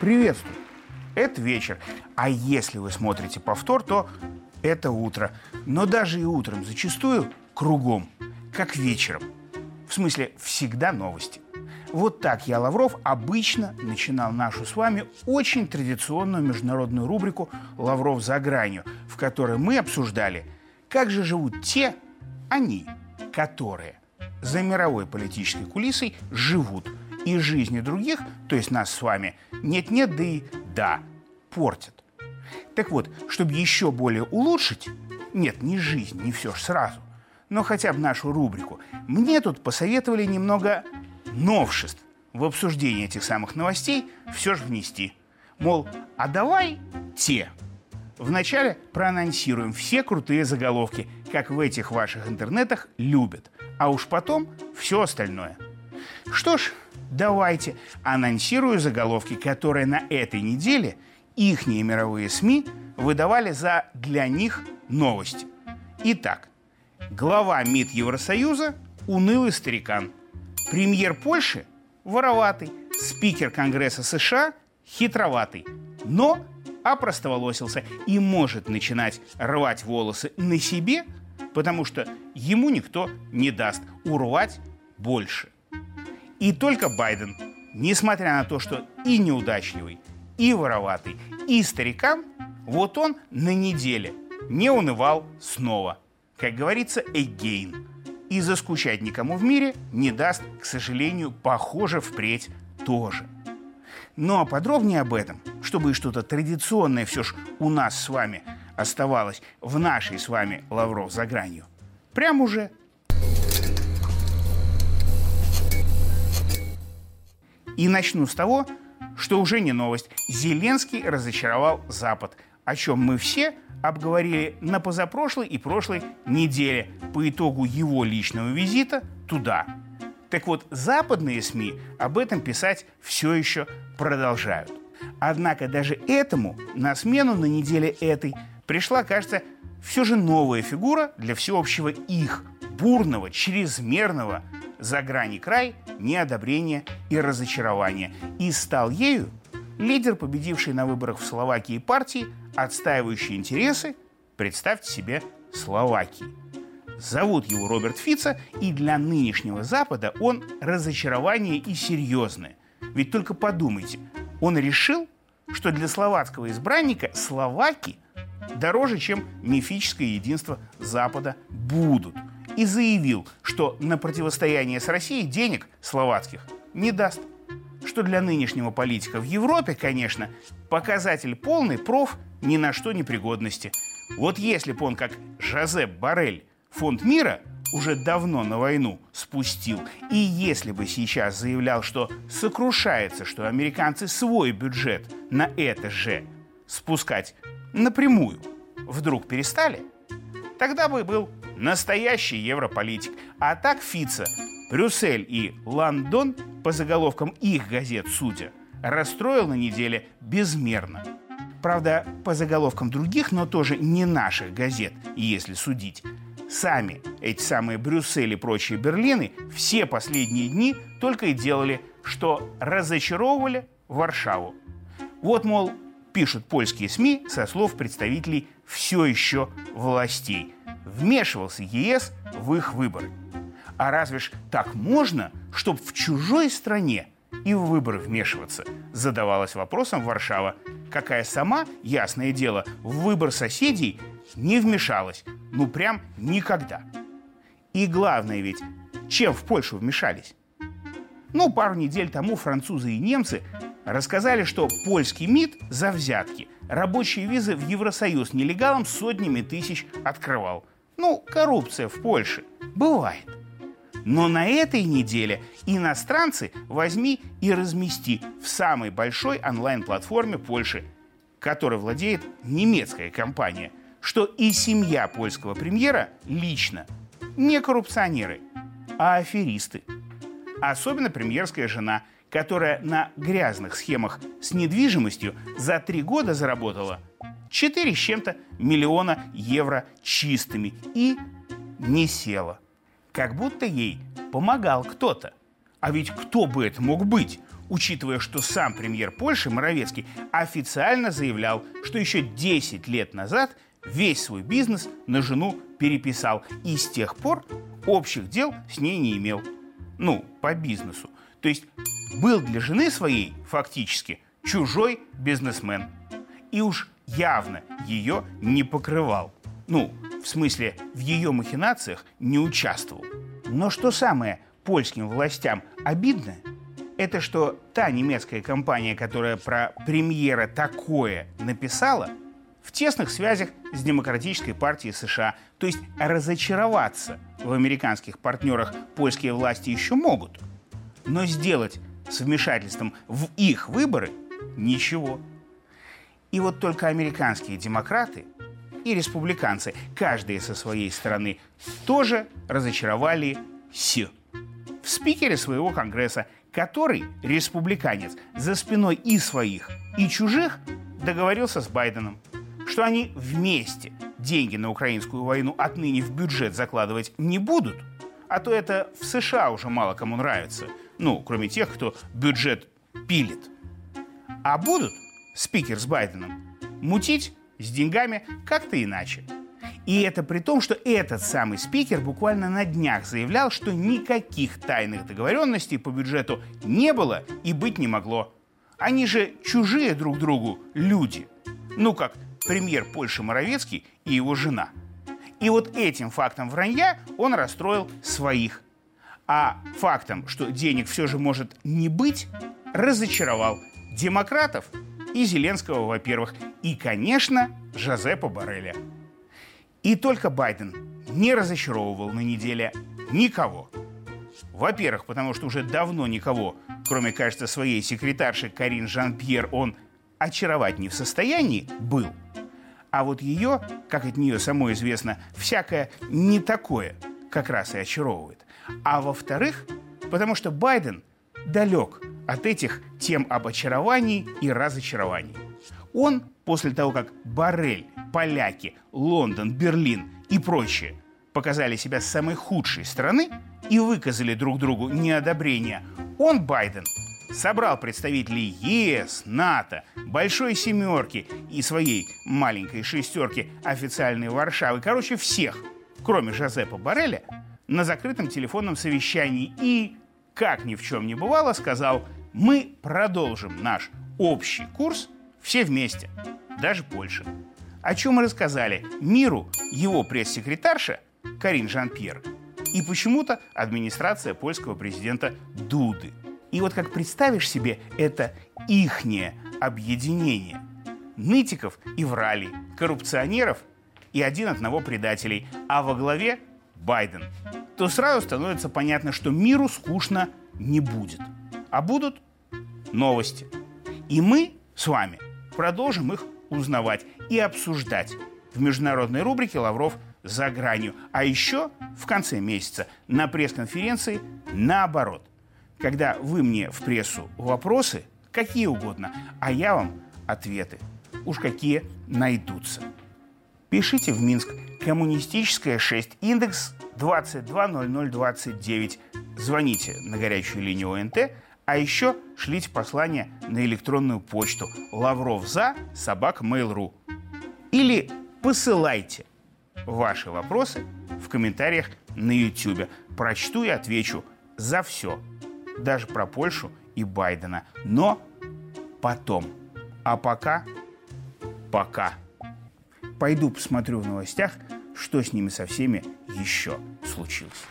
Приветствую. Это вечер. А если вы смотрите повтор, то это утро. Но даже и утром зачастую кругом, как вечером. В смысле, всегда новости. Вот так я, Лавров, обычно начинал нашу с вами очень традиционную международную рубрику «Лавров за гранью», в которой мы обсуждали, как же живут те, они, которые за мировой политической кулисой живут и жизни других, то есть нас с вами, нет-нет, да и да, портят. Так вот, чтобы еще более улучшить, нет, не жизнь, не все ж сразу, но хотя бы нашу рубрику, мне тут посоветовали немного новшеств в обсуждение этих самых новостей все же внести. Мол, а давай те. Вначале проанонсируем все крутые заголовки, как в этих ваших интернетах любят, а уж потом все остальное. Что ж, давайте анонсирую заголовки, которые на этой неделе ихние мировые СМИ выдавали за для них новости. Итак, глава МИД Евросоюза – унылый старикан – Премьер Польши – вороватый, спикер Конгресса США – хитроватый, но опростоволосился и может начинать рвать волосы на себе, потому что ему никто не даст урвать больше. И только Байден, несмотря на то, что и неудачливый, и вороватый, и старикан, вот он на неделе не унывал снова. Как говорится, again – и заскучать никому в мире не даст, к сожалению, похоже впредь тоже. Ну а подробнее об этом, чтобы что-то традиционное все ж у нас с вами оставалось в нашей с вами Лавров за гранью, прямо уже И начну с того, что уже не новость. Зеленский разочаровал Запад, о чем мы все – обговорили на позапрошлой и прошлой неделе по итогу его личного визита туда. Так вот, западные СМИ об этом писать все еще продолжают. Однако даже этому на смену на неделе этой пришла, кажется, все же новая фигура для всеобщего их бурного, чрезмерного за грани край неодобрения и разочарования. И стал ею лидер, победивший на выборах в Словакии партии отстаивающий интересы, представьте себе, Словакии. Зовут его Роберт Фица, и для нынешнего Запада он разочарование и серьезное. Ведь только подумайте, он решил, что для словацкого избранника словаки дороже, чем мифическое единство Запада будут. И заявил, что на противостояние с Россией денег словацких не даст что для нынешнего политика в Европе, конечно, показатель полный проф ни на что не пригодности. Вот если бы он, как Жозеп Барель, фонд мира уже давно на войну спустил, и если бы сейчас заявлял, что сокрушается, что американцы свой бюджет на это же спускать напрямую, вдруг перестали, тогда бы был настоящий европолитик. А так Фица, Брюссель и Лондон, по заголовкам их газет судя, расстроил на неделе безмерно. Правда, по заголовкам других, но тоже не наших газет, если судить. Сами эти самые Брюссель и прочие Берлины все последние дни только и делали, что разочаровывали Варшаву. Вот, мол, пишут польские СМИ со слов представителей все еще властей. Вмешивался ЕС в их выборы. А разве ж так можно, чтобы в чужой стране и в выборы вмешиваться? Задавалась вопросом Варшава, какая сама, ясное дело, в выбор соседей не вмешалась. Ну прям никогда. И главное ведь, чем в Польшу вмешались? Ну, пару недель тому французы и немцы рассказали, что польский МИД за взятки рабочие визы в Евросоюз нелегалам сотнями тысяч открывал. Ну, коррупция в Польше. Бывает. Но на этой неделе иностранцы возьми и размести в самой большой онлайн-платформе Польши, которой владеет немецкая компания, что и семья польского премьера лично не коррупционеры, а аферисты. Особенно премьерская жена, которая на грязных схемах с недвижимостью за три года заработала 4 с чем-то миллиона евро чистыми и не села – как будто ей помогал кто-то. А ведь кто бы это мог быть, учитывая, что сам премьер Польши Моровецкий официально заявлял, что еще 10 лет назад весь свой бизнес на жену переписал и с тех пор общих дел с ней не имел. Ну, по бизнесу. То есть был для жены своей фактически чужой бизнесмен. И уж явно ее не покрывал. Ну, в смысле, в ее махинациях не участвовал. Но что самое польским властям обидно, это что та немецкая компания, которая про премьера такое написала, в тесных связях с Демократической партией США. То есть разочароваться в американских партнерах польские власти еще могут. Но сделать с вмешательством в их выборы ничего. И вот только американские демократы и республиканцы, каждые со своей стороны, тоже разочаровали Си в спикере своего Конгресса, который, республиканец, за спиной и своих, и чужих договорился с Байденом, что они вместе деньги на украинскую войну отныне в бюджет закладывать не будут, а то это в США уже мало кому нравится, ну, кроме тех, кто бюджет пилит. А будут спикер с Байденом мутить с деньгами как-то иначе – и это при том, что этот самый спикер буквально на днях заявлял, что никаких тайных договоренностей по бюджету не было и быть не могло. Они же чужие друг другу люди. Ну, как премьер Польши Моровецкий и его жена. И вот этим фактом вранья он расстроил своих. А фактом, что денег все же может не быть, разочаровал демократов и Зеленского, во-первых, и, конечно, Жозепа Барреля. И только Байден не разочаровывал на неделе никого. Во-первых, потому что уже давно никого, кроме, кажется, своей секретарши Карин Жан-Пьер, он очаровать не в состоянии был. А вот ее, как от нее самой известно, всякое не такое как раз и очаровывает. А во-вторых, потому что Байден далек от этих тем об очаровании и разочаровании. Он после того, как Барель, поляки, Лондон, Берлин и прочие показали себя с самой худшей стороны и выказали друг другу неодобрение, он, Байден, собрал представителей ЕС, НАТО, Большой Семерки и своей маленькой шестерки официальной Варшавы, короче, всех, кроме Жозепа Барреля, на закрытом телефонном совещании и, как ни в чем не бывало, сказал, мы продолжим наш общий курс все вместе – даже Польша. О чем мы рассказали миру его пресс-секретарша Карин Жан-Пьер и почему-то администрация польского президента Дуды. И вот как представишь себе это ихнее объединение нытиков и вралей, коррупционеров и один одного предателей, а во главе Байден, то сразу становится понятно, что миру скучно не будет. А будут новости. И мы с вами продолжим их узнавать и обсуждать в международной рубрике «Лавров за гранью». А еще в конце месяца на пресс-конференции наоборот. Когда вы мне в прессу вопросы, какие угодно, а я вам ответы. Уж какие найдутся. Пишите в Минск коммунистическая 6 индекс 220029. Звоните на горячую линию ОНТ а еще шлите послание на электронную почту лавров за собак mail.ru или посылайте ваши вопросы в комментариях на YouTube. Прочту и отвечу за все, даже про Польшу и Байдена. Но потом. А пока, пока. Пойду посмотрю в новостях, что с ними со всеми еще случилось.